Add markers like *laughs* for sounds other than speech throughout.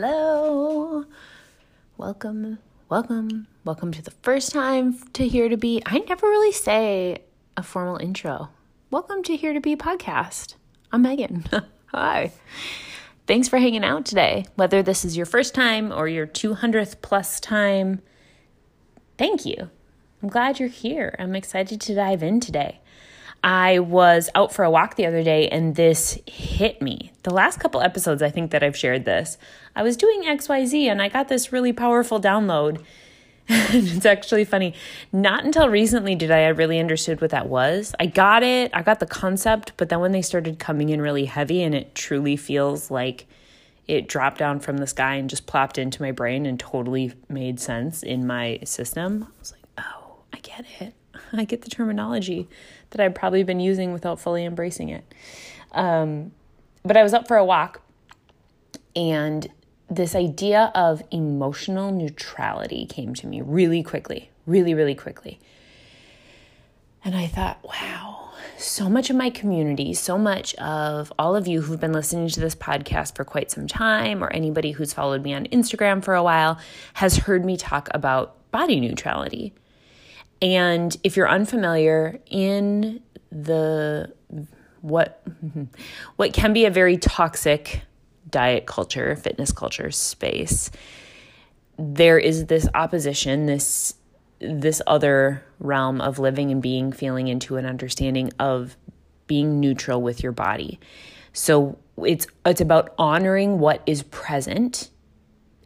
Hello. Welcome, welcome, welcome to the first time to Here to Be. I never really say a formal intro. Welcome to Here to Be podcast. I'm Megan. *laughs* Hi. Thanks for hanging out today. Whether this is your first time or your 200th plus time, thank you. I'm glad you're here. I'm excited to dive in today. I was out for a walk the other day and this hit me. The last couple episodes, I think that I've shared this. I was doing XYZ and I got this really powerful download. *laughs* it's actually funny. Not until recently did I really understood what that was. I got it, I got the concept, but then when they started coming in really heavy and it truly feels like it dropped down from the sky and just plopped into my brain and totally made sense in my system, I was like, oh, I get it. *laughs* I get the terminology that I've probably been using without fully embracing it. Um, but I was up for a walk, and this idea of emotional neutrality came to me really quickly, really, really quickly. And I thought, wow, so much of my community, so much of all of you who've been listening to this podcast for quite some time, or anybody who's followed me on Instagram for a while, has heard me talk about body neutrality. And if you're unfamiliar in the what what can be a very toxic diet culture, fitness culture space, there is this opposition, this this other realm of living and being, feeling into an understanding of being neutral with your body. So it's it's about honoring what is present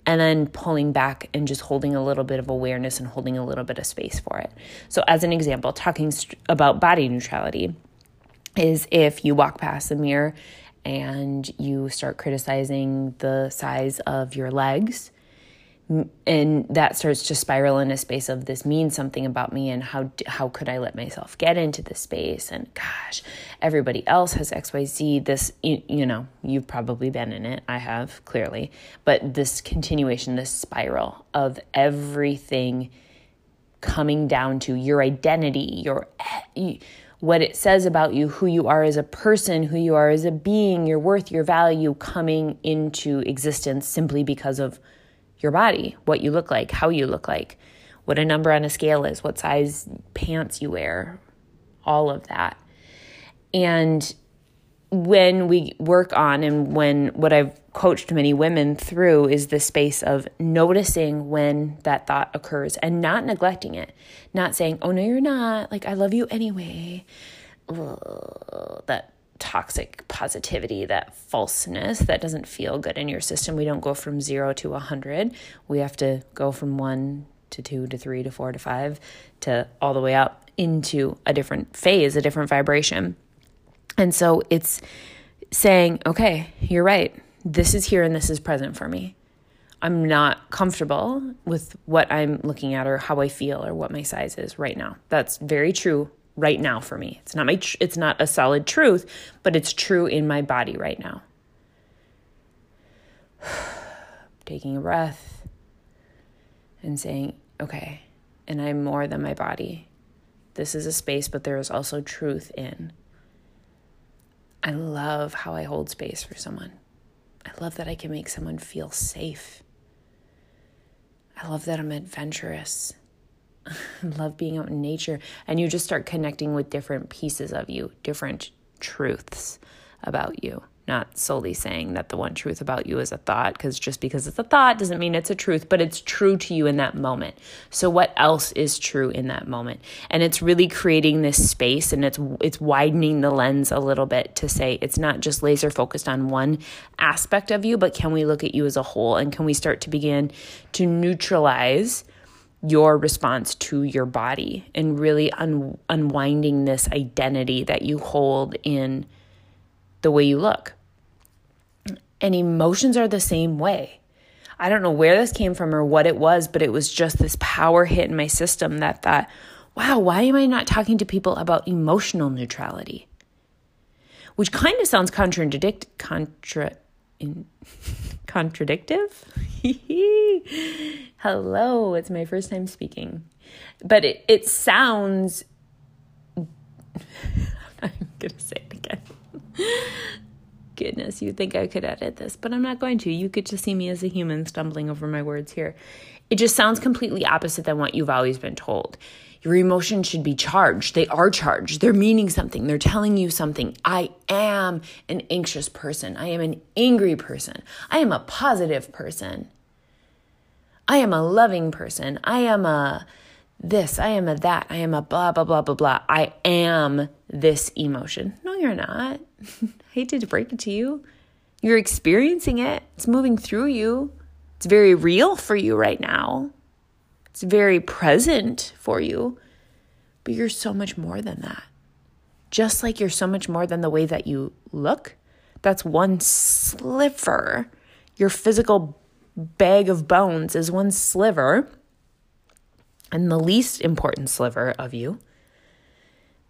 and then pulling back and just holding a little bit of awareness and holding a little bit of space for it. So, as an example, talking st- about body neutrality is if you walk past the mirror and you start criticizing the size of your legs and that starts to spiral in a space of this means something about me and how how could I let myself get into this space? And gosh everybody else has xyz this you, you know you've probably been in it. I have clearly. But this continuation this spiral of everything coming down to your identity your what it says about you who you are as a person who you are as a being your worth your value coming into existence simply because of your body, what you look like, how you look like, what a number on a scale is, what size pants you wear, all of that. And when we work on, and when what I've coached many women through is the space of noticing when that thought occurs and not neglecting it, not saying, oh, no, you're not, like, I love you anyway. Ugh, that toxic positivity, that falseness that doesn't feel good in your system. We don't go from zero to a 100. We have to go from one to two to three to four to five to all the way up into a different phase, a different vibration. And so it's saying, okay, you're right. This is here and this is present for me. I'm not comfortable with what I'm looking at or how I feel or what my size is right now. That's very true right now for me. It's not my tr- it's not a solid truth, but it's true in my body right now. *sighs* Taking a breath and saying, "Okay, and I'm more than my body. This is a space, but there is also truth in." I love how I hold space for someone. I love that I can make someone feel safe. I love that I'm adventurous. *sighs* Love being out in nature. And you just start connecting with different pieces of you, different truths about you. Not solely saying that the one truth about you is a thought, because just because it's a thought doesn't mean it's a truth, but it's true to you in that moment. So what else is true in that moment? And it's really creating this space and it's it's widening the lens a little bit to say it's not just laser focused on one aspect of you, but can we look at you as a whole and can we start to begin to neutralize your response to your body and really un- unwinding this identity that you hold in the way you look. And emotions are the same way. I don't know where this came from or what it was, but it was just this power hit in my system that thought, wow, why am I not talking to people about emotional neutrality? Which kind of sounds contradict contra in *laughs* contradictive. *laughs* Hello, it's my first time speaking. But it, it sounds *laughs* I'm gonna say it again. Goodness, you think I could edit this, but I'm not going to. You get to see me as a human stumbling over my words here. It just sounds completely opposite than what you've always been told. Your emotions should be charged. They are charged. They're meaning something. They're telling you something. I am an anxious person. I am an angry person. I am a positive person. I am a loving person. I am a this. I am a that. I am a blah, blah, blah, blah, blah. I am this emotion. No, you're not. *laughs* I hate to break it to you. You're experiencing it, it's moving through you. It's very real for you right now. It's very present for you, but you're so much more than that. Just like you're so much more than the way that you look, that's one sliver. Your physical bag of bones is one sliver, and the least important sliver of you.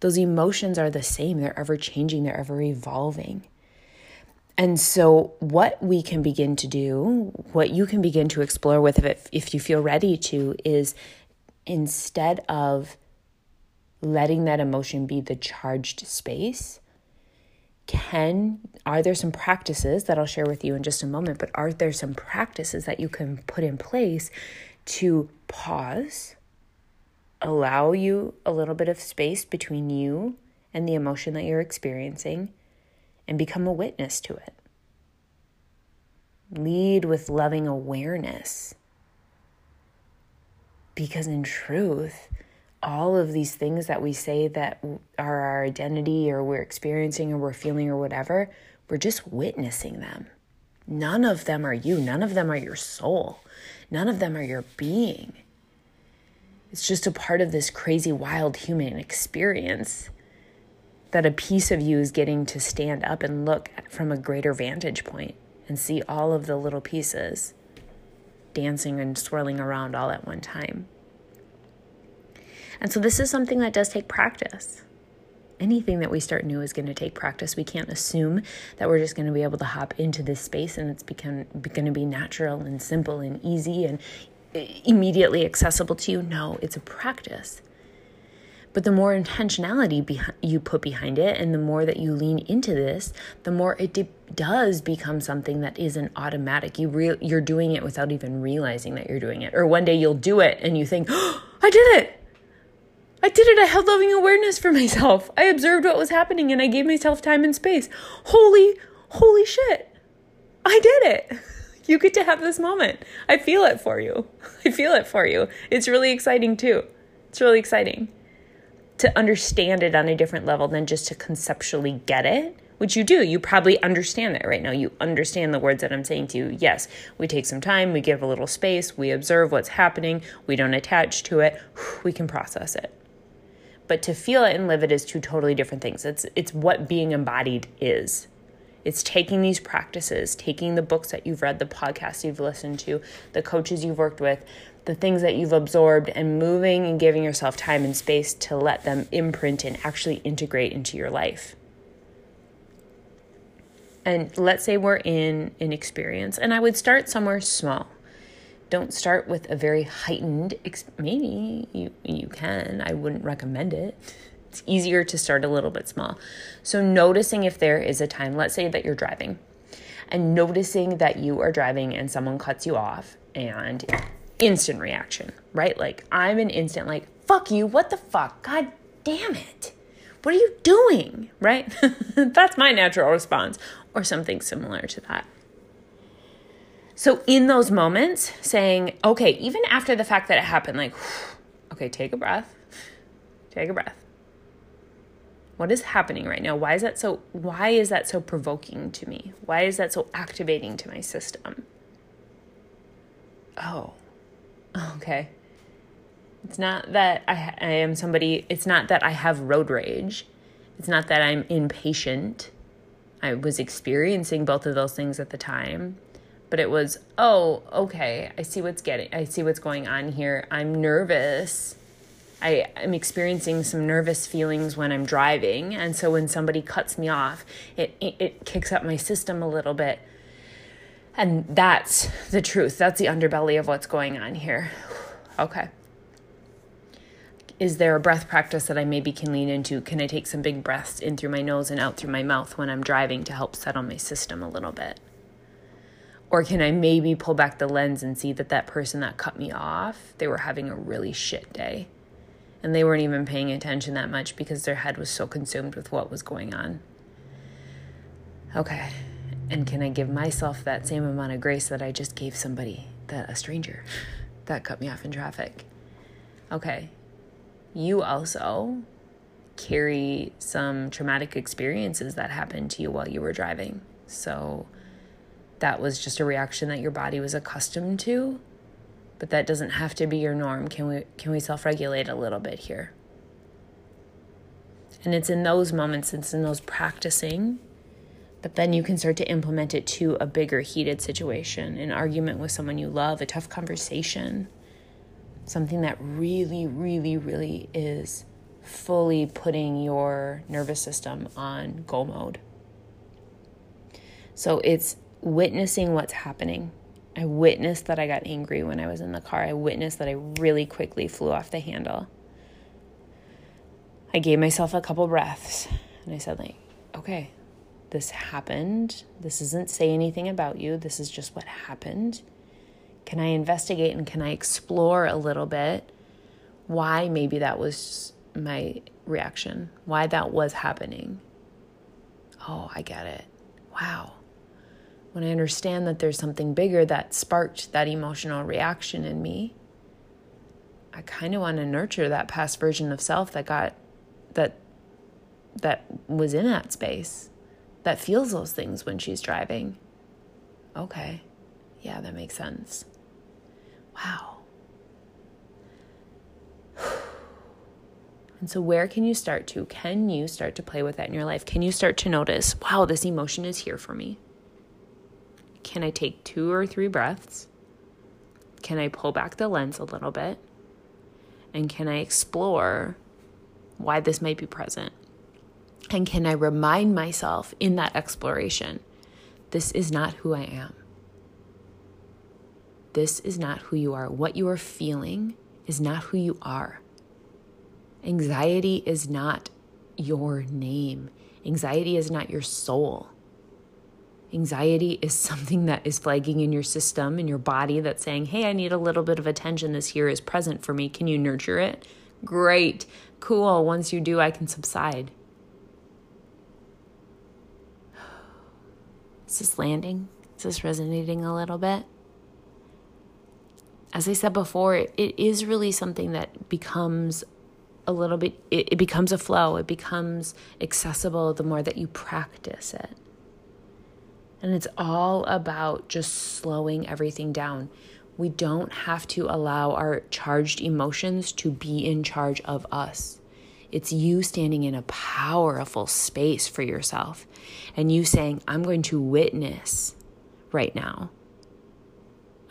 Those emotions are the same, they're ever changing, they're ever evolving. And so, what we can begin to do, what you can begin to explore with if, if you feel ready to, is instead of letting that emotion be the charged space, can are there some practices that I'll share with you in just a moment, but are there some practices that you can put in place to pause, allow you a little bit of space between you and the emotion that you're experiencing? And become a witness to it. Lead with loving awareness. Because in truth, all of these things that we say that are our identity or we're experiencing or we're feeling or whatever, we're just witnessing them. None of them are you. None of them are your soul. None of them are your being. It's just a part of this crazy, wild human experience that a piece of you is getting to stand up and look from a greater vantage point and see all of the little pieces dancing and swirling around all at one time. And so, this is something that does take practice. Anything that we start new is going to take practice. We can't assume that we're just going to be able to hop into this space and it's become going to be natural and simple and easy and uh, immediately accessible to you. No, it's a practice. But the more intentionality you put behind it and the more that you lean into this, the more it de- does become something that isn't automatic. You re- you're doing it without even realizing that you're doing it. Or one day you'll do it and you think, oh, *gasps* I did it. I did it. I held loving awareness for myself. I observed what was happening and I gave myself time and space. Holy, holy shit. I did it. *laughs* You get to have this moment. I feel it for you. *laughs* I feel it for you. It's really exciting too. It's really exciting to understand it on a different level than just to conceptually get it, which you do. You probably understand that right now. You understand the words that I'm saying to you. Yes, we take some time, we give a little space, we observe what's happening, we don't attach to it, *sighs* we can process it. But to feel it and live it is two totally different things. It's it's what being embodied is. It's taking these practices, taking the books that you've read, the podcasts you've listened to, the coaches you've worked with, the things that you've absorbed and moving and giving yourself time and space to let them imprint and actually integrate into your life. And let's say we're in an experience, and I would start somewhere small. Don't start with a very heightened, maybe you, you can. I wouldn't recommend it. It's easier to start a little bit small. So, noticing if there is a time, let's say that you're driving, and noticing that you are driving and someone cuts you off and instant reaction, right? Like I'm an instant like, fuck you, what the fuck? God damn it. What are you doing? Right? *laughs* That's my natural response or something similar to that. So in those moments saying, okay, even after the fact that it happened like, *sighs* okay, take a breath. Take a breath. What is happening right now? Why is that so why is that so provoking to me? Why is that so activating to my system? Oh, *sighs* Okay. It's not that I, I am somebody, it's not that I have road rage. It's not that I'm impatient. I was experiencing both of those things at the time. But it was, oh, okay, I see what's getting I see what's going on here. I'm nervous. I am experiencing some nervous feelings when I'm driving, and so when somebody cuts me off, it, it it kicks up my system a little bit. And that's the truth. That's the underbelly of what's going on here. Okay is there a breath practice that I maybe can lean into? Can I take some big breaths in through my nose and out through my mouth when I'm driving to help settle my system a little bit? Or can I maybe pull back the lens and see that that person that cut me off, they were having a really shit day. And they weren't even paying attention that much because their head was so consumed with what was going on. Okay. And can I give myself that same amount of grace that I just gave somebody, that a stranger that cut me off in traffic? Okay you also carry some traumatic experiences that happened to you while you were driving. So that was just a reaction that your body was accustomed to, but that doesn't have to be your norm. Can we can we self-regulate a little bit here? And it's in those moments, it's in those practicing, but then you can start to implement it to a bigger heated situation, an argument with someone you love, a tough conversation something that really, really, really is fully putting your nervous system on go mode. So it's witnessing what's happening. I witnessed that I got angry when I was in the car. I witnessed that I really quickly flew off the handle. I gave myself a couple breaths and I said, like, okay, this happened. This doesn't say anything about you. This is just what happened. Can I investigate and can I explore a little bit why maybe that was my reaction, why that was happening? Oh, I get it. Wow. When I understand that there's something bigger that sparked that emotional reaction in me, I kind of want to nurture that past version of self that got that that was in that space that feels those things when she's driving. Okay. Yeah, that makes sense. Wow. *sighs* And so, where can you start to? Can you start to play with that in your life? Can you start to notice, wow, this emotion is here for me? Can I take two or three breaths? Can I pull back the lens a little bit? And can I explore why this might be present? And can I remind myself in that exploration, this is not who I am? This is not who you are. What you are feeling is not who you are. Anxiety is not your name. Anxiety is not your soul. Anxiety is something that is flagging in your system, in your body, that's saying, hey, I need a little bit of attention. This here is present for me. Can you nurture it? Great. Cool. Once you do, I can subside. Is this landing? Is this resonating a little bit? as I said before, it is really something that becomes a little bit, it, becomes a flow, it becomes accessible the more that you practice it. And it's all about just slowing everything down. We don't have to allow our charged emotions to be in charge of us. It's you standing in a powerful space for yourself and you saying, I'm going to witness right now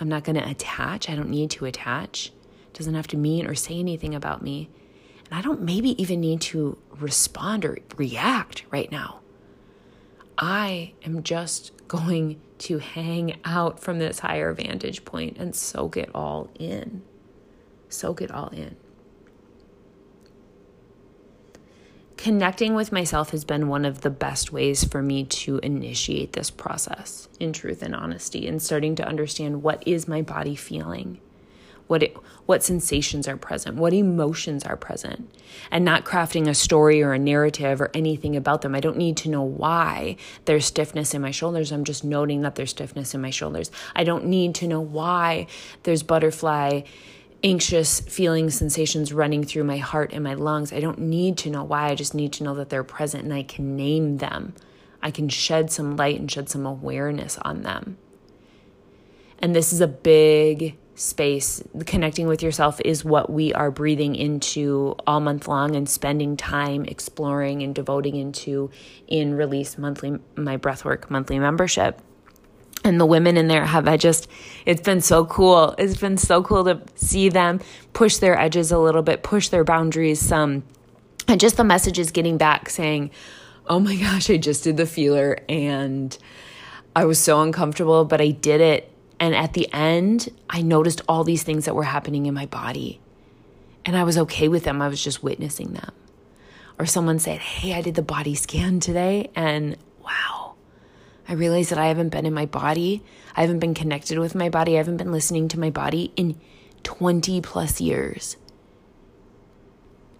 I'm not going to attach. I don't need to attach. It doesn't have to mean or say anything about me. And I don't maybe even need to respond or react right now. I am just going to hang out from this higher vantage point and soak it all in. Soak it all in. Connecting with myself has been one of the best ways for me to initiate this process in truth and honesty and starting to understand what is my body feeling what it, what sensations are present what emotions are present and not crafting a story or a narrative or anything about them. I don't need to know why there's stiffness in my shoulders. I'm just noting that there's stiffness in my shoulders. I don't need to know why there's butterfly anxious feelings, sensations running through my heart and my lungs. I don't need to know why. I just need to know that they're present and I can name them. I can shed some light and shed some awareness on them. And this is a big space, connecting with yourself is what we are breathing into all month long and spending time exploring and devoting into in release monthly my breathwork monthly membership. And the women in there have I just it's been so cool. It's been so cool to see them push their edges a little bit, push their boundaries some. And just the messages getting back saying, "Oh my gosh, I just did the feeler and I was so uncomfortable, but I did it and at the end, I noticed all these things that were happening in my body. And I was okay with them. I was just witnessing them. Or someone said, Hey, I did the body scan today. And wow, I realized that I haven't been in my body. I haven't been connected with my body. I haven't been listening to my body in 20 plus years.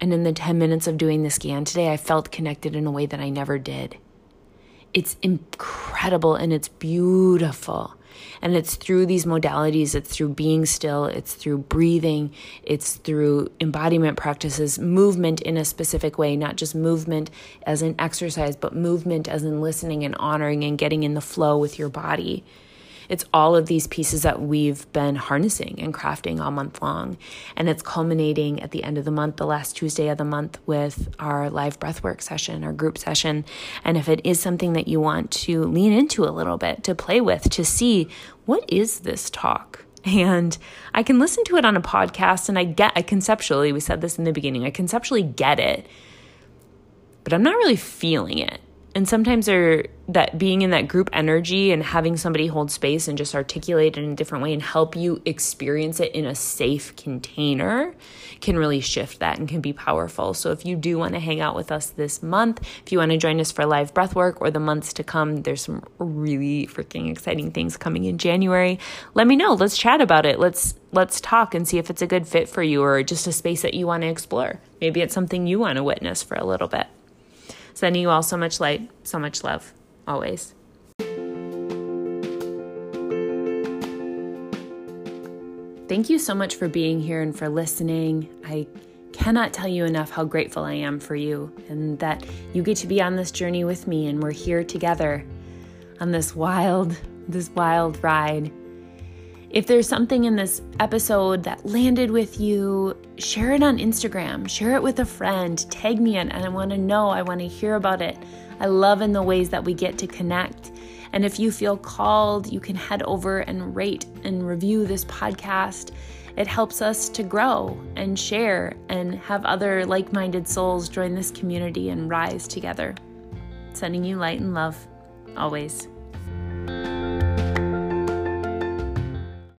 And in the 10 minutes of doing the scan today, I felt connected in a way that I never did. It's incredible and it's beautiful. And it's through these modalities, it's through being still, it's through breathing, it's through embodiment practices, movement in a specific way, not just movement as an exercise, but movement as in listening and honoring and getting in the flow with your body it's all of these pieces that we've been harnessing and crafting all month long. And it's culminating at the end of the month, the last Tuesday of the month, with our live breathwork session, our group session. And if it is something that you want to lean into a little bit, to play with, to see what is this talk? And I can listen to it on a podcast and I get, I conceptually, we said this in the beginning, I conceptually get it, but I'm not really feeling it and sometimes there that being in that group energy and having somebody hold space and just articulate it in a different way and help you experience it in a safe container can really shift that and can be powerful. So if you do want to hang out with us this month, if you want to join us for live breath work or the months to come, there's some really freaking exciting things coming in January. Let me know. Let's chat about it. Let's let's talk and see if it's a good fit for you or just a space that you want to explore. Maybe it's something you want to witness for a little bit. Sending you all so much light, so much love, always. Thank you so much for being here and for listening. I cannot tell you enough how grateful I am for you and that you get to be on this journey with me and we're here together on this wild, this wild ride. If there's something in this episode that landed with you, share it on Instagram, share it with a friend, tag me in, and I want to know, I want to hear about it. I love in the ways that we get to connect. And if you feel called, you can head over and rate and review this podcast. It helps us to grow and share and have other like minded souls join this community and rise together. Sending you light and love always.